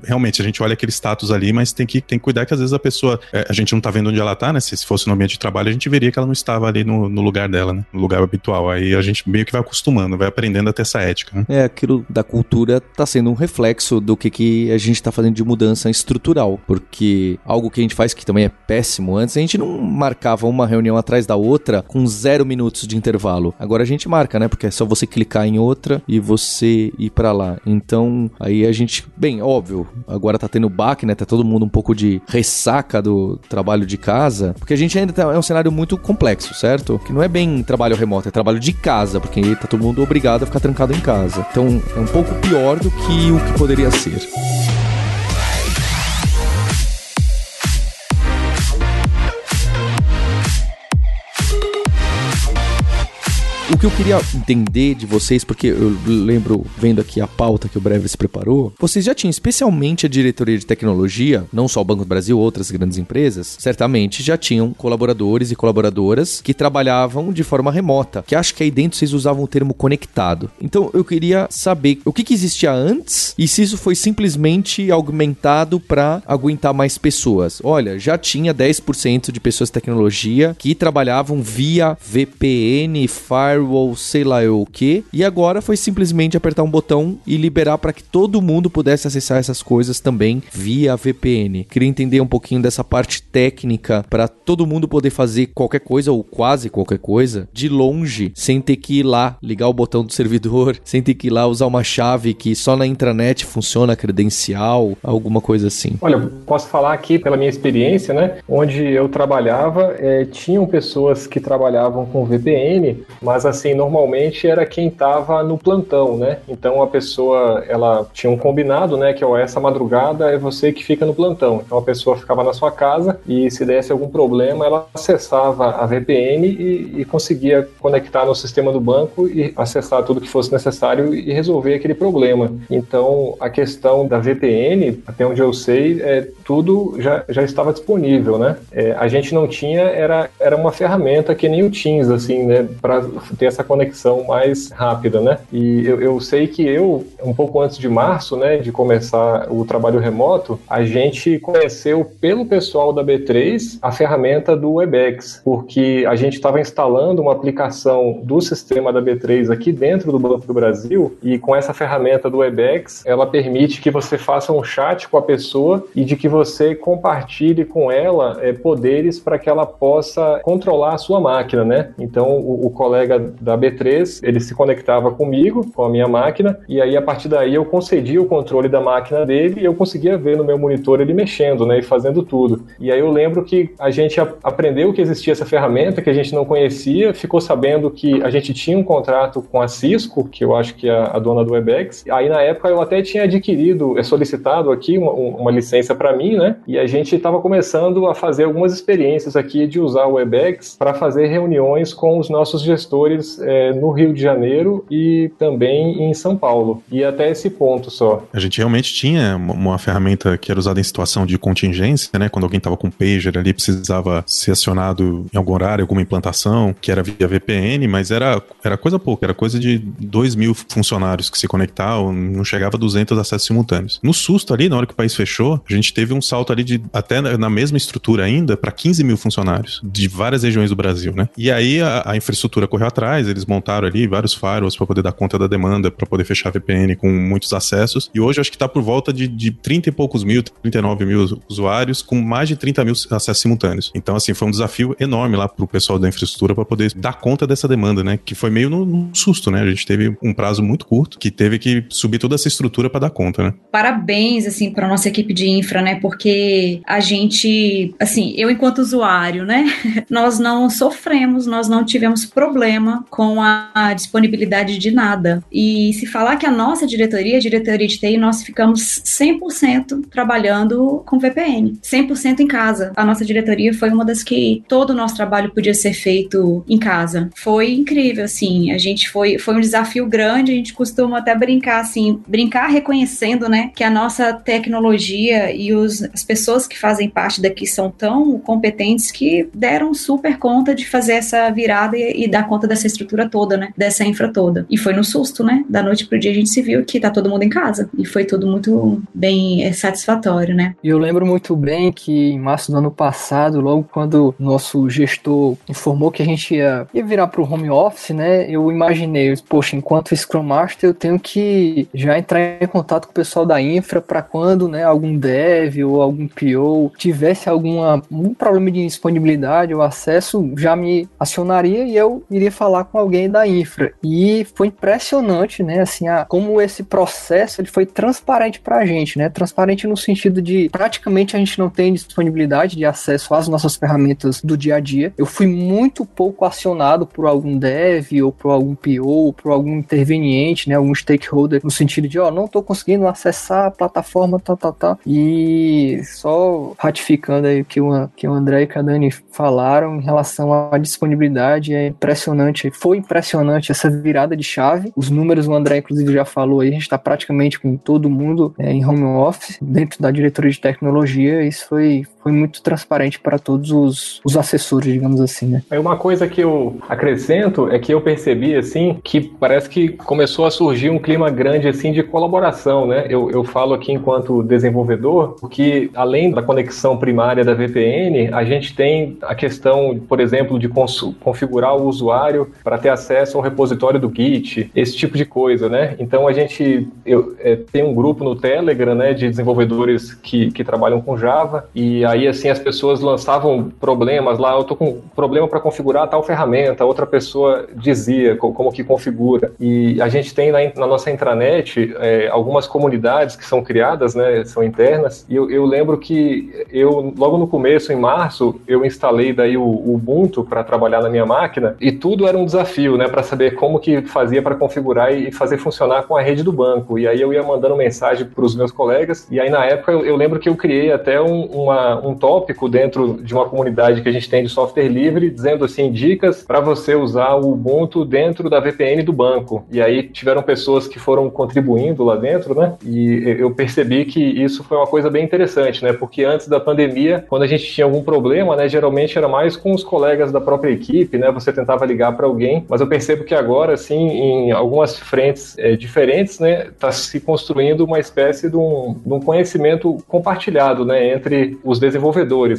realmente a gente olha aquele status ali, mas tem que, tem que cuidar que às vezes a pessoa, é, a gente não tá vendo onde ela tá, né? Se, se fosse no ambiente de trabalho, a gente veria que ela não estava ali no, no lugar dela, né? No lugar habitual. Aí a gente meio que vai acostumando, vai aprendendo a ter essa ética. Né? É, aquilo da cultura tá sendo um reflexo do que, que a gente tá fazendo de mudança estrutural. Porque algo que a gente faz que também é péssimo antes, a gente não marcava uma reunião atrás da outra com zero minutos de intervalo. Agora a gente marca, né? Porque é só você clicar em outra e você ir para lá. Então, aí a gente, bem, óbvio, agora tá tendo baque, né? Tá todo mundo um pouco de ressaca do trabalho de casa, porque a gente ainda tá, é um cenário muito complexo, certo? Que não é bem trabalho remoto, é trabalho de casa, porque tá todo mundo obrigado a ficar trancado em casa. Então, é um pouco pior do que o que poderia ser. O que eu queria entender de vocês, porque eu lembro, vendo aqui a pauta que o Breve se preparou, vocês já tinham, especialmente a diretoria de tecnologia, não só o Banco do Brasil, outras grandes empresas, certamente já tinham colaboradores e colaboradoras que trabalhavam de forma remota, que acho que aí dentro vocês usavam o termo conectado. Então eu queria saber o que, que existia antes e se isso foi simplesmente aumentado para aguentar mais pessoas. Olha, já tinha 10% de pessoas de tecnologia que trabalhavam via VPN, Fire firewall, sei lá eu o que, e agora foi simplesmente apertar um botão e liberar para que todo mundo pudesse acessar essas coisas também via VPN. Queria entender um pouquinho dessa parte técnica para todo mundo poder fazer qualquer coisa ou quase qualquer coisa de longe, sem ter que ir lá ligar o botão do servidor, sem ter que ir lá usar uma chave que só na intranet funciona credencial, alguma coisa assim. Olha, posso falar aqui pela minha experiência, né? Onde eu trabalhava, é, tinham pessoas que trabalhavam com VPN, mas mas assim, normalmente era quem estava no plantão, né? Então a pessoa, ela tinha um combinado, né, que ó, essa madrugada é você que fica no plantão. Então a pessoa ficava na sua casa e se desse algum problema, ela acessava a VPN e, e conseguia conectar no sistema do banco e acessar tudo que fosse necessário e resolver aquele problema. Então a questão da VPN, até onde eu sei, é, tudo já, já estava disponível, né? É, a gente não tinha, era, era uma ferramenta que nem o Teams, assim, né, ter essa conexão mais rápida, né? E eu, eu sei que eu, um pouco antes de março, né, de começar o trabalho remoto, a gente conheceu pelo pessoal da B3 a ferramenta do Webex, porque a gente estava instalando uma aplicação do sistema da B3 aqui dentro do Banco do Brasil e com essa ferramenta do Webex, ela permite que você faça um chat com a pessoa e de que você compartilhe com ela é, poderes para que ela possa controlar a sua máquina, né? Então o, o colega da B3 ele se conectava comigo, com a minha máquina, e aí a partir daí eu concedia o controle da máquina dele e eu conseguia ver no meu monitor ele mexendo, né, e fazendo tudo. E aí eu lembro que a gente aprendeu que existia essa ferramenta que a gente não conhecia, ficou sabendo que a gente tinha um contrato com a Cisco, que eu acho que é a dona do Webex. Aí na época eu até tinha adquirido, é solicitado aqui uma, uma licença para mim, né? E a gente estava começando a fazer algumas experiências aqui de usar o Webex para fazer reuniões com os nossos gestores é, no Rio de Janeiro e também em São Paulo. E até esse ponto só. A gente realmente tinha uma ferramenta que era usada em situação de contingência, né? Quando alguém estava com pager ali, precisava ser acionado em algum horário, alguma implantação, que era via VPN, mas era, era coisa pouca, era coisa de 2 mil funcionários que se conectavam, não chegava a 200 acessos simultâneos. No susto ali, na hora que o país fechou, a gente teve um salto ali de até na mesma estrutura ainda para 15 mil funcionários de várias regiões do Brasil, né? E aí a, a infraestrutura correu atrás, eles montaram ali vários firewalls para poder dar conta da demanda, para poder fechar VPN com muitos acessos. E hoje acho que está por volta de, de 30 e poucos mil, 39 mil usuários, com mais de 30 mil acessos simultâneos. Então, assim, foi um desafio enorme lá para o pessoal da infraestrutura para poder dar conta dessa demanda, né? Que foi meio no, susto, né? A gente teve um prazo muito curto que teve que subir toda essa estrutura para dar conta, né? Parabéns, assim, para nossa equipe de infra, né? Porque a gente, assim, eu enquanto usuário, né? Nós não sofremos, nós não tivemos problema com a, disponibilidade de nada. E se falar que a nossa diretoria, a diretoria de TI, nós ficamos 100% trabalhando com VPN, 100% em casa. A nossa diretoria foi uma das que todo o nosso trabalho podia ser feito em casa. Foi incrível, assim, a gente foi, foi um desafio grande, a gente costuma até brincar, assim, brincar reconhecendo, né, que a nossa tecnologia e os, as pessoas que fazem parte daqui são tão competentes que deram super conta de fazer essa virada e, e dar conta dessa estrutura toda, né, dessa infra toda. E foi no susto, né, da noite pro dia a gente se viu que tá todo mundo em casa. E foi tudo muito bem é, satisfatório, né. E eu lembro muito bem que em março do ano passado, logo quando nosso gestor informou que a gente ia, ia virar pro home office, né, eu imaginei, poxa, enquanto Scrum Master eu tenho que já entrar em contato com o pessoal da infra para quando, né, algum dev ou algum PO tivesse alguma, um problema de disponibilidade ou acesso, já me acionaria e eu iria falar com alguém da infra. E foi impressionante, né, assim, a, como esse processo ele foi transparente para a gente, né, transparente no sentido de praticamente a gente não tem disponibilidade de acesso às nossas ferramentas do dia a dia. Eu fui muito pouco acionado por algum dev ou por algum PO ou por algum interveniente, né, algum stakeholder no sentido de, ó, não estou conseguindo acessar a plataforma, tal, tal, tal. E só ratificando aí o que o, que o André e a Dani falaram em relação à disponibilidade, é impressionante, foi impressionante essa virada de chave. Os números o André, inclusive, já falou aí, a gente está praticamente com todo mundo é, em home office, dentro da diretoria de tecnologia, isso foi, foi muito transparente para todos os, os assessores, digamos assim, né? É uma coisa que eu acrescento é que eu percebi, assim, que parece que começou a surgir um clima grande, assim, de colaboração, né? Eu, eu falo aqui enquanto desenvolvedor, porque além da conexão primária da VPN, a gente tem a questão, por exemplo, de configurar o usuário para ter acesso ao repositório do Git, esse tipo de coisa, né? Então a gente eu, é, tem um grupo no Telegram, né, de desenvolvedores que, que trabalham com Java, e aí Aí, assim, as pessoas lançavam problemas lá, eu tô com problema para configurar tal ferramenta, outra pessoa dizia como que configura. E a gente tem na, na nossa intranet é, algumas comunidades que são criadas, né, são internas, e eu, eu, lembro que eu, logo no começo, em março, eu instalei daí o, o Ubuntu para trabalhar na minha máquina, e tudo era um desafio, né, para saber como que fazia para configurar e fazer funcionar com a rede do banco. E aí eu ia mandando mensagem para os meus colegas, e aí na época eu, eu lembro que eu criei até um, uma, um tópico dentro de uma comunidade que a gente tem de software livre, dizendo assim, dicas para você usar o Ubuntu dentro da VPN do banco. E aí tiveram pessoas que foram contribuindo lá dentro, né? E eu percebi que isso foi uma coisa bem interessante, né? Porque antes da pandemia, quando a gente tinha algum problema, né, geralmente era mais com os colegas da própria equipe, né? Você tentava ligar para alguém, mas eu percebo que agora, assim, em algumas frentes é, diferentes, né, está se construindo uma espécie de um, de um conhecimento compartilhado, né, entre os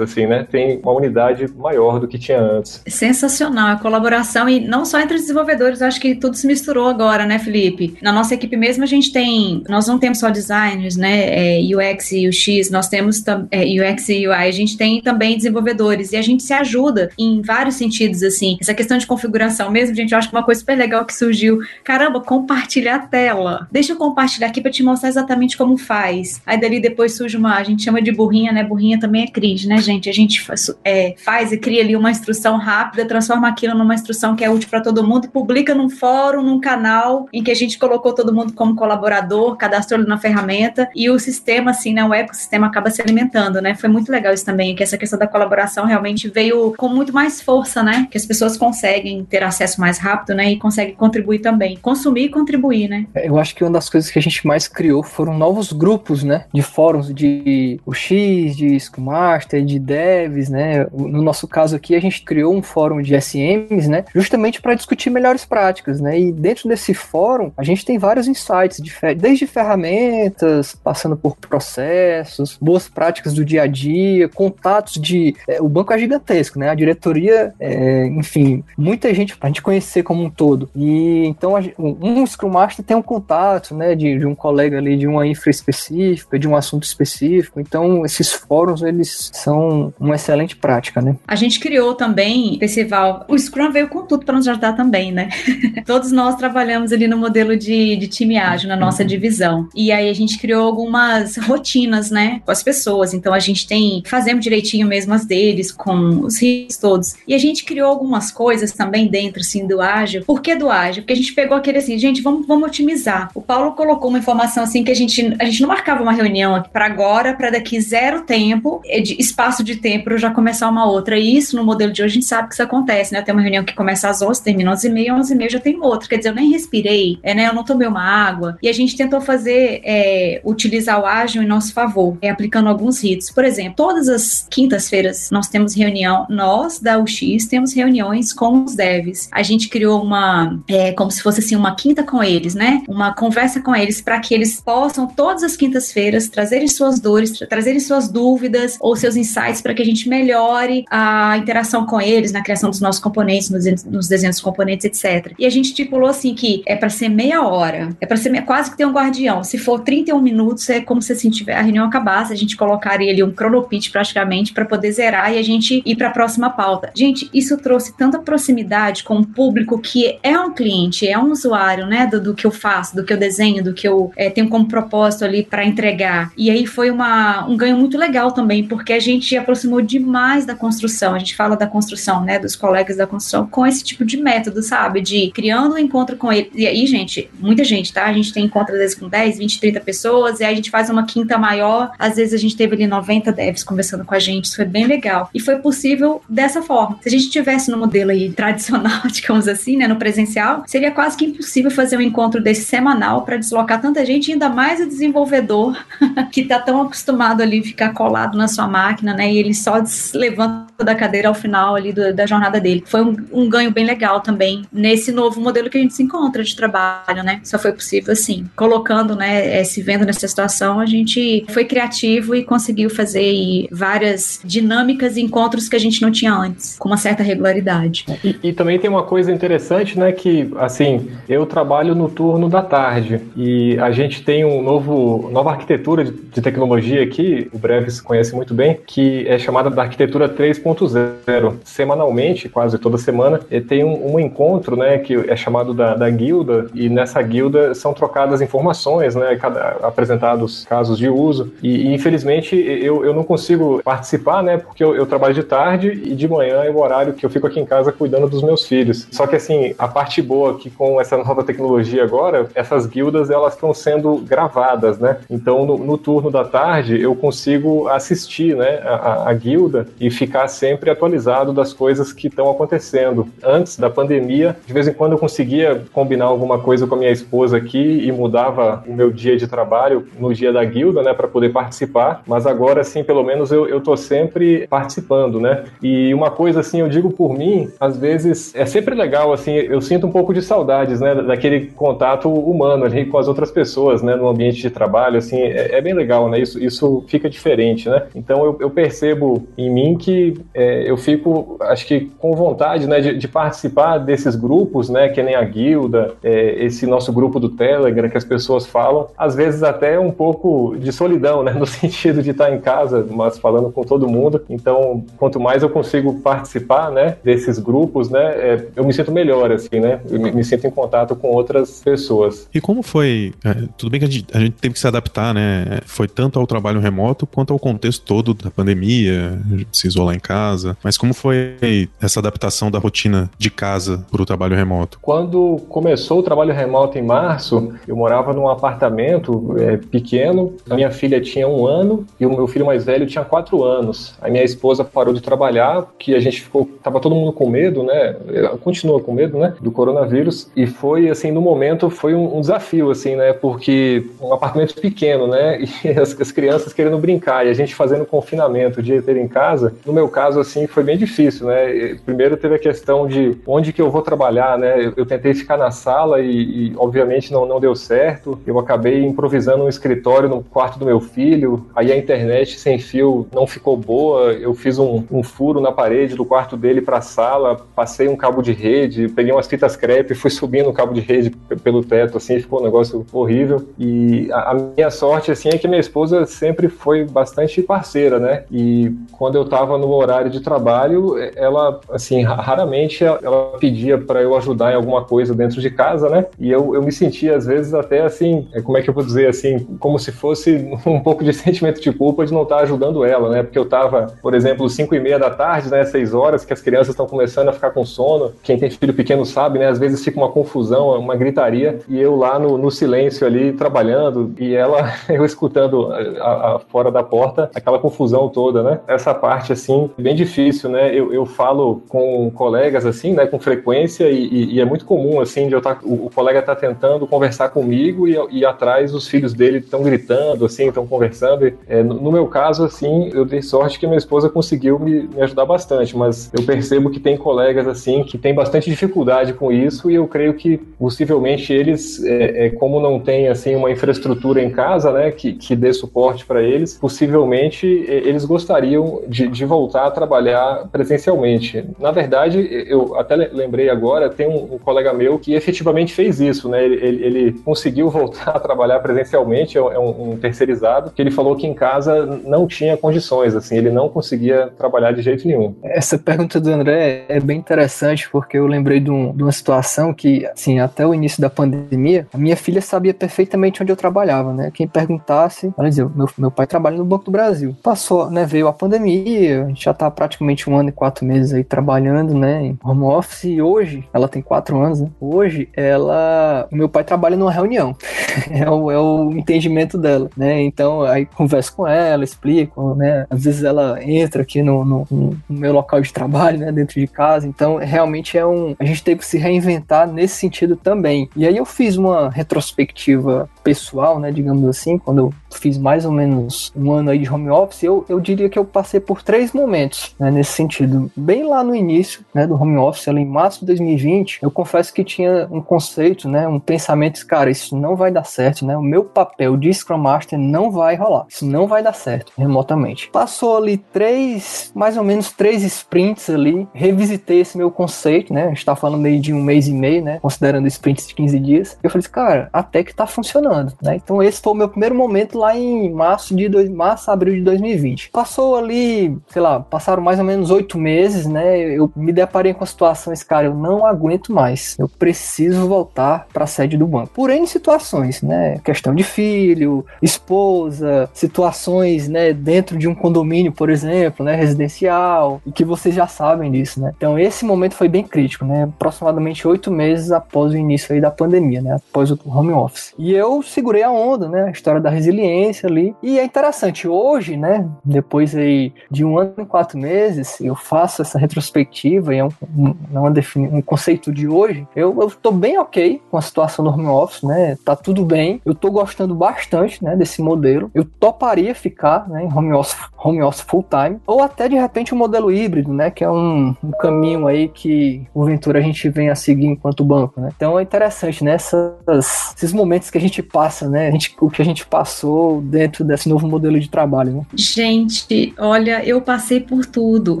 assim, né? Tem uma unidade maior do que tinha antes. Sensacional a colaboração e não só entre desenvolvedores, acho que tudo se misturou agora, né, Felipe? Na nossa equipe mesmo a gente tem, nós não temos só designers, né, é, UX e UX, nós temos é, UX e UI, a gente tem também desenvolvedores e a gente se ajuda em vários sentidos, assim. Essa questão de configuração mesmo, gente, eu acho que uma coisa super legal que surgiu, caramba, compartilhar a tela. Deixa eu compartilhar aqui para te mostrar exatamente como faz. Aí dali depois surge uma, a gente chama de burrinha, né? Burrinha também é cringe, né, gente? A gente faz, é, faz e cria ali uma instrução rápida, transforma aquilo numa instrução que é útil para todo mundo e publica num fórum, num canal em que a gente colocou todo mundo como colaborador, cadastrou ele na ferramenta e o sistema, assim, né? O ecossistema acaba se alimentando, né? Foi muito legal isso também, que essa questão da colaboração realmente veio com muito mais força, né? Que as pessoas conseguem ter acesso mais rápido, né? E conseguem contribuir também. Consumir e contribuir, né? Eu acho que uma das coisas que a gente mais criou foram novos grupos, né? De fóruns de UX, de Master, de devs, né? No nosso caso aqui, a gente criou um fórum de SMs, né? Justamente para discutir melhores práticas, né? E dentro desse fórum, a gente tem vários insights, de, desde ferramentas, passando por processos, boas práticas do dia a dia, contatos de. É, o banco é gigantesco, né? A diretoria, é, enfim, muita gente para a gente conhecer como um todo. E então, um Scrum Master tem um contato, né? De, de um colega ali de uma infra específica, de um assunto específico. Então, esses fóruns, eles são uma excelente prática, né? A gente criou também, Percival, o Scrum veio com tudo para nos ajudar também, né? Todos nós trabalhamos ali no modelo de, de time ágil, na nossa divisão. E aí a gente criou algumas rotinas, né, com as pessoas. Então a gente tem, fazemos direitinho mesmo as deles, com os riscos todos. E a gente criou algumas coisas também dentro, assim, do ágil. Por que do ágil? Porque a gente pegou aquele assim, gente, vamos, vamos otimizar. O Paulo colocou uma informação assim que a gente, a gente não marcava uma reunião para agora, para daqui zero tempo, espaço de tempo para já começar uma outra. E isso no modelo de hoje a gente sabe que isso acontece, né? Tem uma reunião que começa às 11, termina às 11h30, 11h30 já tem outra. Quer dizer, eu nem respirei, é, né? Eu não tomei uma água. E a gente tentou fazer, é, utilizar o ágil em nosso favor, é, aplicando alguns ritos. Por exemplo, todas as quintas-feiras nós temos reunião, nós da UX temos reuniões com os devs. A gente criou uma, é, como se fosse assim, uma quinta com eles, né? Uma conversa com eles para que eles possam, todas as quintas-feiras, trazerem suas dores, trazerem suas dúvidas ou seus insights para que a gente melhore a interação com eles na criação dos nossos componentes, nos, desenhos dos componentes, etc. E a gente estipulou assim que é para ser meia hora, é para ser quase que ter um guardião. Se for 31 minutos, é como se assim, tiver, a reunião acabasse, a gente colocaria ali um cronopit praticamente para poder zerar e a gente ir para a próxima pauta. Gente, isso trouxe tanta proximidade com o público que é um cliente, é um usuário, né, do, do que eu faço, do que eu desenho, do que eu é, tenho como propósito ali para entregar. E aí foi uma, um ganho muito legal também, porque a gente aproximou demais da construção. A gente fala da construção, né, dos colegas da construção com esse tipo de método, sabe? De criando um encontro com ele. E aí, gente, muita gente, tá? A gente tem encontro às vezes com 10, 20, 30 pessoas, e aí a gente faz uma quinta maior. Às vezes a gente teve ali 90 devs conversando com a gente. Isso foi bem legal. E foi possível dessa forma. Se a gente tivesse no modelo aí tradicional, digamos assim, né, no presencial, seria quase que impossível fazer um encontro desse semanal para deslocar tanta gente, ainda mais o desenvolvedor que tá tão acostumado ali ficar colado na sua máquina, né? E ele só levanta da cadeira ao final ali do, da jornada dele. Foi um, um ganho bem legal também nesse novo modelo que a gente se encontra de trabalho, né? Só foi possível assim, colocando, né, é, se vendo nessa situação, a gente foi criativo e conseguiu fazer várias dinâmicas e encontros que a gente não tinha antes, com uma certa regularidade. E, e, também tem uma coisa interessante, né, que assim, eu trabalho no turno da tarde e a gente tem um novo nova arquitetura de, de tecnologia aqui, o Breves conhece muito muito bem, que é chamada da arquitetura 3.0. Semanalmente, quase toda semana, tem um, um, encontro, né, que é chamado da, da, guilda, e nessa guilda são trocadas informações, né, cada, apresentados casos de uso, e, e infelizmente eu, eu não consigo participar, né, porque eu, eu trabalho de tarde e de manhã é o horário que eu fico aqui em casa cuidando dos meus filhos. Só que assim, a parte boa que com essa nova tecnologia agora, essas guildas elas estão sendo gravadas, né? Então no, no turno da tarde eu consigo assistir, né, a, a guilda e ficar sempre atualizado das coisas que estão acontecendo. Antes da pandemia, de vez em quando eu conseguia combinar alguma coisa com a minha esposa aqui e mudava o meu dia de trabalho no dia da guilda, né, para poder participar. Mas agora, assim, pelo menos eu, tô sempre participando, né? E uma coisa assim, eu digo por mim, às vezes é sempre legal, assim, eu sinto um pouco de saudades, né, daquele contato humano ali com as outras pessoas, né, no ambiente de trabalho, assim, é, é bem legal, né? Isso, isso fica diferente, né? Então eu, eu percebo em mim que é, eu fico, acho que com vontade, né, de, de, participar desses grupos, né, que nem a guilda, é, esse nosso grupo do Telegram que as pessoas falam, às vezes até um pouco de solidão, né, no sentido de estar em casa, mas falando com todo mundo. Então, quanto mais eu consigo participar, né, desses grupos, né, é, eu me sinto melhor, assim, né, eu me, me, sinto em contato com outras pessoas. E como foi? É, tudo bem que a gente, a gente teve que se adaptar, né? Foi tanto ao trabalho remoto quanto ao contexto todo da pandemia, se isolar em casa. Mas como foi essa adaptação da rotina de casa para o trabalho remoto? Quando começou o trabalho remoto em março, eu morava num apartamento é, pequeno. A minha filha tinha um ano e o meu filho mais velho tinha quatro anos. A minha esposa parou de trabalhar, que a gente ficou, tava todo mundo com medo, né? Continua com medo, né? Do coronavírus. E foi assim, no momento foi um, um desafio, assim, né? Porque um apartamento pequeno, né? E as, as crianças querendo brincar e a gente fazendo confinamento o dia inteiro em casa. No meu caso, assim, foi bem difícil, né? Primeiro teve a questão de onde que eu vou trabalhar, né? Eu, eu tentei ficar na sala e, e, obviamente não, não deu certo. Eu acabei improvisando um escritório no quarto do meu filho. Aí a internet sem fio não ficou boa. Eu fiz um, um furo na parede do quarto dele para a sala, passei um cabo de rede, peguei umas fitas crepe, fui subindo o cabo de rede pelo teto, assim, ficou um negócio horrível. E a, a minha sorte, assim, é que minha esposa sempre foi bastante parceira, né? E quando eu estava no horário de trabalho, ela, assim, raramente ela pedia para eu ajudar em alguma coisa dentro de casa, né? E eu, eu me sentia, às vezes, até assim, é, como é que eu vou dizer, assim, como se fosse um pouco de sentimento de culpa de não estar ajudando ela, né? Porque eu estava, por exemplo, 5 e meia da tarde, né, 6 horas, que as crianças estão começando a ficar com sono. Quem tem filho pequeno sabe, né? Às vezes fica uma confusão, uma gritaria, e eu lá no, no silêncio ali, trabalhando, e ela, eu escutando a, a, fora da porta, aquela confusão toda, né? Essa parte, assim, bem difícil, né? Eu, eu falo com colegas, assim, né, com frequência, e, e, e é muito comum, assim, de eu tá, o, o colega tá tentando conversar comigo e, e atrás os filhos dele estão gritando, assim, estão conversando. É, no, no, meu caso, assim, eu dei sorte que minha esposa conseguiu me, me ajudar bastante, mas eu percebo que tem colegas, assim, que tem bastante dificuldade com isso e eu creio que possivelmente eles, é, é, como não tem, assim, uma infraestrutura em casa, né, que, que dê suporte para eles, possivelmente eles gostariam de, de voltar a trabalhar presencialmente. Na verdade, eu até lembrei agora, tem um, um colega meu que efetivamente fez isso, né? Ele, ele, ele conseguiu voltar a trabalhar presencialmente, é um, um, terceirizado, que ele falou que em casa não tinha condições, assim, ele não conseguia trabalhar de jeito nenhum. Essa pergunta do André é bem interessante, porque eu lembrei de, um, de uma situação que, assim, até o início da pandemia, a minha filha sabia perfeitamente onde eu trabalhava, né? Quem perguntasse, ela dizia, meu, meu pai trabalha no Banco do Brasil. Passou, né? Veio a pandemia, a gente já tá praticamente um ano e quatro meses aí trabalhando, né? Em home office, e hoje, ela tem quatro anos, né? Hoje, ela. O meu pai trabalha numa reunião. é, o, é o entendimento dela, né? Então, aí converso com ela, explico, né? Às vezes ela entra aqui no, no, no meu local de trabalho, né? Dentro de casa. Então, realmente é um. A gente teve que se reinventar nesse sentido também. E aí eu fiz uma retrospectiva pessoal, né? Digamos assim, quando eu fiz mais ou menos um ano aí de home office, eu, eu diria que eu passei por três momentos, né? Nesse sentido. Bem lá no início, né? Do home office, ali em março de 2020, eu confesso que tinha um conceito, né? Um pensamento, cara, isso não vai dar certo, né? O meu papel de Scrum Master não vai rolar. Isso não vai dar certo remotamente. Passou ali três, mais ou menos três sprints ali, revisitei esse meu conceito, né? A gente tá falando meio de um mês e meio, né? Considerando sprints de 15 dias. Eu falei assim, cara, até que tá funcionando né? Então esse foi o meu primeiro momento lá em março de dois, março, abril de 2020. Passou ali, sei lá, passaram mais ou menos oito meses, né? Eu me deparei com a situação, esse cara, eu não aguento mais. Eu preciso voltar para a sede do banco. Por N situações, né? Questão de filho, esposa, situações, né, dentro de um condomínio, por exemplo, né, residencial, e que vocês já sabem disso, né? Então esse momento foi bem crítico, né? Aproximadamente oito meses após o início aí da pandemia, né? Após o home office. E eu segurei a onda, né? A história da resiliência ali. E é interessante, hoje, né? Depois aí de um ano e quatro meses, eu faço essa retrospectiva e é um, um, é um conceito de hoje. Eu, eu tô bem ok com a situação do home office, né? Tá tudo bem. Eu tô gostando bastante, né? Desse modelo. Eu toparia ficar, né? Em home office, home office full time. Ou até de repente o um modelo híbrido, né? Que é um, um caminho aí que, porventura, a gente vem a seguir enquanto banco, né? Então é interessante, né? Essas, esses momentos que a gente passa, né? Gente, o que a gente passou dentro desse novo modelo de trabalho, né? Gente, olha, eu passei por tudo.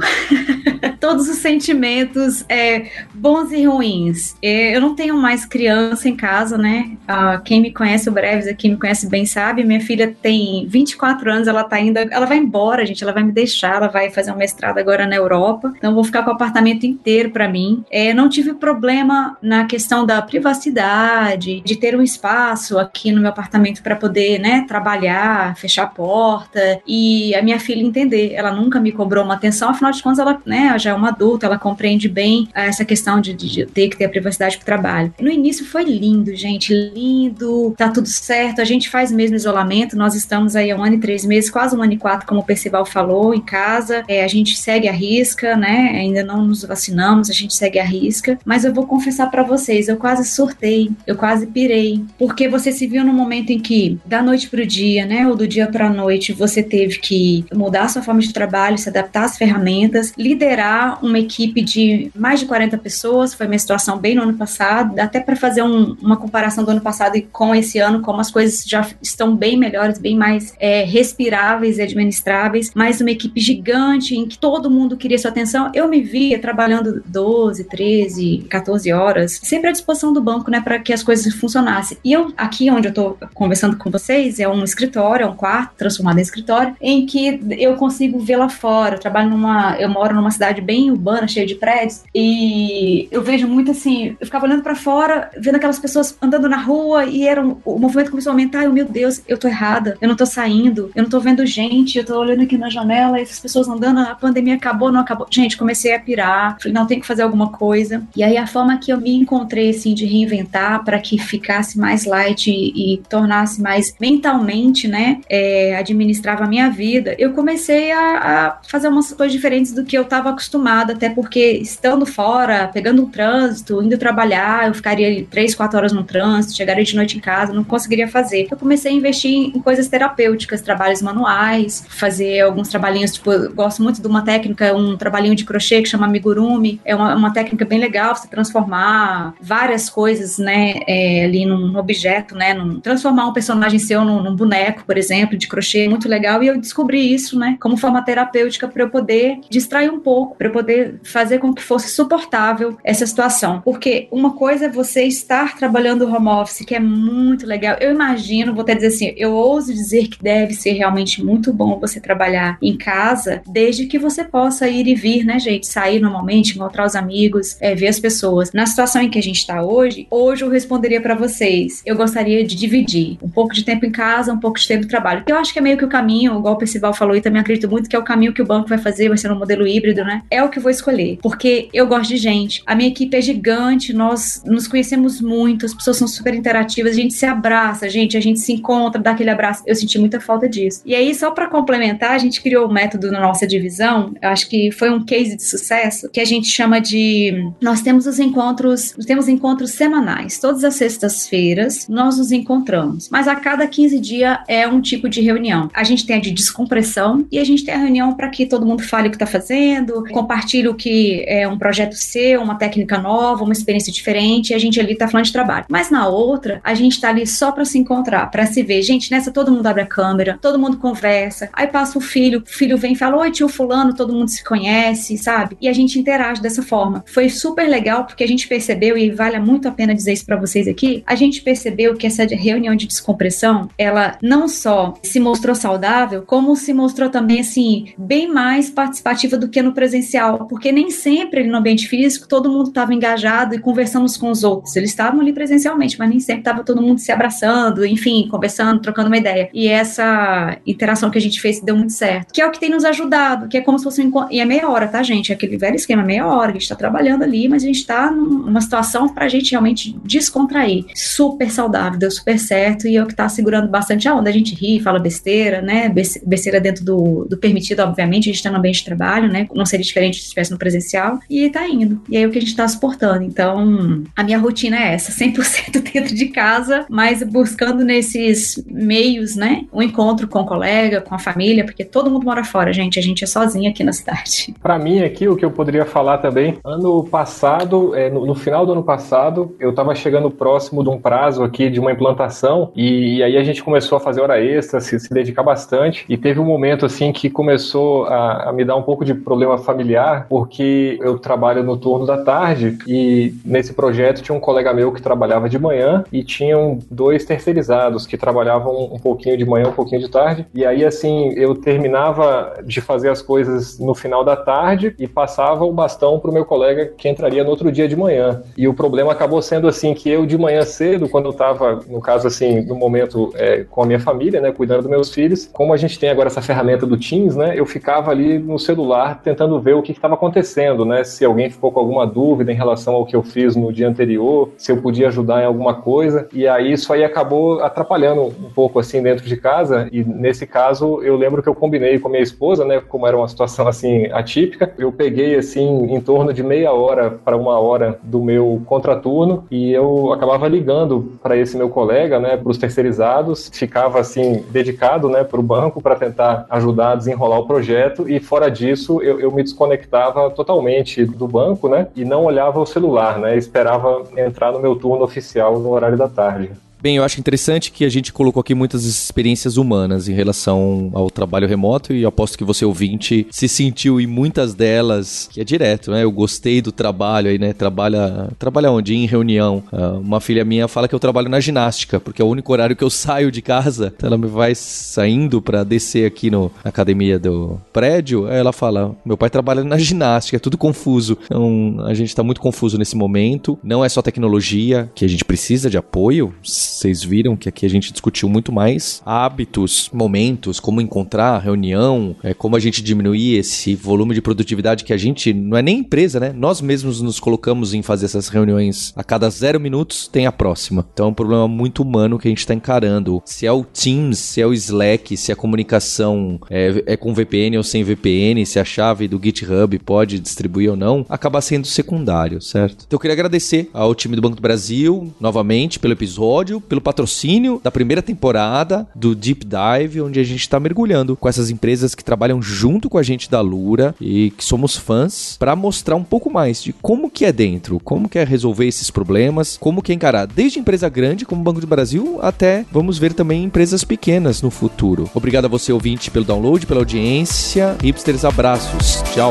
Todos os sentimentos é, bons e ruins. É, eu não tenho mais criança em casa, né? Ah, quem me conhece, o Breves aqui me conhece bem, sabe? Minha filha tem 24 anos, ela tá indo. Ela vai embora, gente. Ela vai me deixar, ela vai fazer um mestrado agora na Europa. Então, vou ficar com o apartamento inteiro para mim. É, não tive problema na questão da privacidade, de ter um espaço aqui no meu apartamento para poder, né, trabalhar, fechar a porta e a minha filha entender. Ela nunca me cobrou uma atenção, afinal de contas, ela, né, já é uma adulta, ela compreende bem essa questão de, de ter que ter a privacidade pro trabalho. No início foi lindo, gente, lindo, tá tudo certo, a gente faz mesmo isolamento, nós estamos aí há um ano e três meses, quase um ano e quatro, como o Percival falou, em casa, é, a gente segue a risca, né, ainda não nos vacinamos, a gente segue a risca, mas eu vou confessar para vocês, eu quase surtei, eu quase pirei, porque você se viu num momento em que, da noite pro dia, né, ou do dia pra noite, você teve que mudar sua forma de trabalho, se adaptar às ferramentas, liderar uma equipe de mais de 40 pessoas, foi minha situação bem no ano passado, até para fazer um, uma comparação do ano passado com esse ano, como as coisas já estão bem melhores, bem mais é, respiráveis e administráveis, mas uma equipe gigante em que todo mundo queria sua atenção. Eu me via trabalhando 12, 13, 14 horas, sempre à disposição do banco, né, para que as coisas funcionassem. E eu, aqui onde eu tô conversando com vocês, é um escritório, é um quarto transformado em escritório, em que eu consigo ver lá fora. Eu trabalho numa, eu moro numa cidade bem urbana, cheia de prédios, e eu vejo muito assim, eu ficava olhando para fora, vendo aquelas pessoas andando na rua e era um, o movimento começou a aumentar, eu, meu Deus, eu tô errada, eu não tô saindo, eu não tô vendo gente, eu tô olhando aqui na janela, essas pessoas andando, a pandemia acabou, não acabou. Gente, comecei a pirar, falei, não, tem que fazer alguma coisa. E aí a forma que eu me encontrei, assim, de reinventar para que ficasse mais light e, tornasse mais mentalmente, né, é, administrava a minha vida, eu comecei a, a, fazer umas coisas diferentes do que eu estava acostumada, até porque estando fora, pegando um trânsito, indo trabalhar, eu ficaria três, quatro horas no trânsito, chegaria de noite em casa, não conseguiria fazer. Eu comecei a investir em coisas terapêuticas, trabalhos manuais, fazer alguns trabalhinhos, tipo, eu gosto muito de uma técnica, um trabalhinho de crochê que chama amigurumi, é uma, uma técnica bem legal, você transformar várias coisas, né, é, ali num objeto, né, transformar um personagem seu num, num, boneco, por exemplo, de crochê, muito legal, e eu descobri isso, né, como forma terapêutica para eu poder distrair um pouco, para eu poder fazer com que fosse suportável essa situação, porque uma coisa é você estar trabalhando home office, que é muito legal, eu imagino, vou até dizer assim, eu ouso dizer que deve ser realmente muito bom você trabalhar em casa, desde que você possa ir e vir, né, gente, sair normalmente, encontrar os amigos, é, ver as pessoas. Na situação em que a gente está hoje, hoje eu responderia para vocês, eu gostaria de dividir um pouco de tempo em casa, um pouco de tempo no trabalho, que eu acho que é meio que o caminho, igual o Percival falou, e também acredito muito que é o caminho que o banco vai fazer, vai ser no modelo híbrido, né? É o que eu vou escolher, porque eu gosto de gente, a minha equipe é gigante, nós nos conhecemos muito, as pessoas são super interativas, a gente se abraça, gente, a gente se encontra, dá aquele abraço. Eu senti muita falta disso. E aí, só para complementar, a gente criou o um método na nossa divisão, eu acho que foi um case de sucesso, que a gente chama de. Nós temos os encontros, temos encontros semanais. Todas as sextas-feiras nós nos encontramos. Mas a cada 15 dias é um tipo de reunião. A gente tem a de descompressão e a gente tem a reunião para que todo mundo fale o que está fazendo, compartilhe o que é um projeto seu, uma técnica nova, uma experiência diferente, e a gente ali está falando de trabalho. Mas na outra, a gente está ali só para se encontrar, para se ver. Gente, nessa todo mundo abre a câmera, todo mundo conversa. Aí passa o filho, o filho vem e fala: Oi, tio Fulano, todo mundo se conhece, sabe? E a gente interage dessa forma. Foi super legal porque a gente percebeu, e vale muito a pena dizer isso para vocês aqui, a gente percebeu que essa essa reunião de descompressão, ela não só se mostrou saudável, como se mostrou também, assim, bem mais participativa do que no presencial, porque nem sempre no ambiente físico todo mundo estava engajado e conversando com os outros. Eles estavam ali presencialmente, mas nem sempre estava todo mundo se abraçando, enfim, conversando, trocando uma ideia. E essa interação que a gente fez deu muito certo, que é o que tem nos ajudado, que é como se fosse um e é meia hora, tá, gente? É aquele velho esquema, meia hora, a gente tá trabalhando ali, mas a gente tá numa situação pra gente realmente descontrair. Super saudável, deu super certo e é o que tá segurando bastante a onda. A gente ri, fala besteira, né? Besteira dentro do, do permitido, obviamente, a gente tá no ambiente de trabalho, né? Não seria diferente se estivesse no presencial e tá indo. E aí é o que a gente tá suportando. Então, a minha rotina é essa, 100% dentro de casa, mas buscando nesses meios, né? Um encontro com o colega, com a família, porque todo mundo mora fora, gente. A gente é sozinha aqui na cidade. Para mim aqui, o que eu poderia falar também, ano passado, é, no, no, final do ano passado, eu estava chegando próximo de um prazo aqui de uma implantação e, e aí a gente começou a fazer hora extra, se, se, dedicar bastante e teve um momento assim que começou a, a me dar um pouco de problema familiar porque eu trabalho no turno da tarde e nesse projeto tinha um colega meu que trabalhava de manhã e tinham dois terceirizados que trabalhavam um pouquinho de manhã, um pouquinho de tarde e aí assim eu terminava de fazer as coisas no final da tarde e passava o bastão para o meu colega que entraria no outro dia de manhã. E o problema acabou sendo assim que eu de manhã cedo, quando eu estava, no caso assim, no momento é, com a minha família, né, cuidando dos meus filhos, como a gente tem agora essa ferramenta do Teams, né, eu ficava ali no celular tentando ver o que estava acontecendo, né, se alguém ficou com alguma dúvida em relação ao que eu fiz no dia anterior, se eu podia ajudar em alguma coisa. E aí isso aí acabou atrapalhando um pouco assim dentro de casa. E nesse caso eu lembro que eu combinei com a minha esposa, né, como era uma situação assim atípica, eu peguei assim em torno de meia hora para uma hora do meu contraturno e eu acabava ligando para esse meu colega, né, para os terceirizados, ficava assim dedicado, né, para o banco para tentar ajudar a desenrolar o projeto e fora disso eu, eu me desconectava totalmente do banco, né, e não olhava o celular, né, esperava entrar no meu turno oficial no horário da tarde. Bem, eu acho interessante que a gente colocou aqui muitas experiências humanas em relação ao trabalho remoto e aposto que você ouvinte se sentiu em muitas delas, que é direto, né? Eu gostei do trabalho aí, né? Trabalha, trabalha onde? Em reunião. Uh, uma filha minha fala que eu trabalho na ginástica, porque é o único horário que eu saio de casa. Então ela me vai saindo para descer aqui no, na academia do prédio. Aí ela fala: meu pai trabalha na ginástica, é tudo confuso. Então a gente tá muito confuso nesse momento. Não é só tecnologia que a gente precisa de apoio vocês viram que aqui a gente discutiu muito mais hábitos, momentos, como encontrar reunião, é, como a gente diminuir esse volume de produtividade que a gente, não é nem empresa, né? Nós mesmos nos colocamos em fazer essas reuniões a cada zero minutos tem a próxima. Então é um problema muito humano que a gente está encarando. Se é o Teams, se é o Slack, se a comunicação é, é com VPN ou sem VPN, se a chave do GitHub pode distribuir ou não, acaba sendo secundário, certo? Então eu queria agradecer ao time do Banco do Brasil novamente pelo episódio, pelo patrocínio da primeira temporada do Deep Dive, onde a gente está mergulhando com essas empresas que trabalham junto com a gente da Lura e que somos fãs para mostrar um pouco mais de como que é dentro, como que é resolver esses problemas, como que é encarar desde empresa grande como o Banco do Brasil até vamos ver também empresas pequenas no futuro. Obrigado a você ouvinte pelo download, pela audiência. Hipsters abraços. Tchau.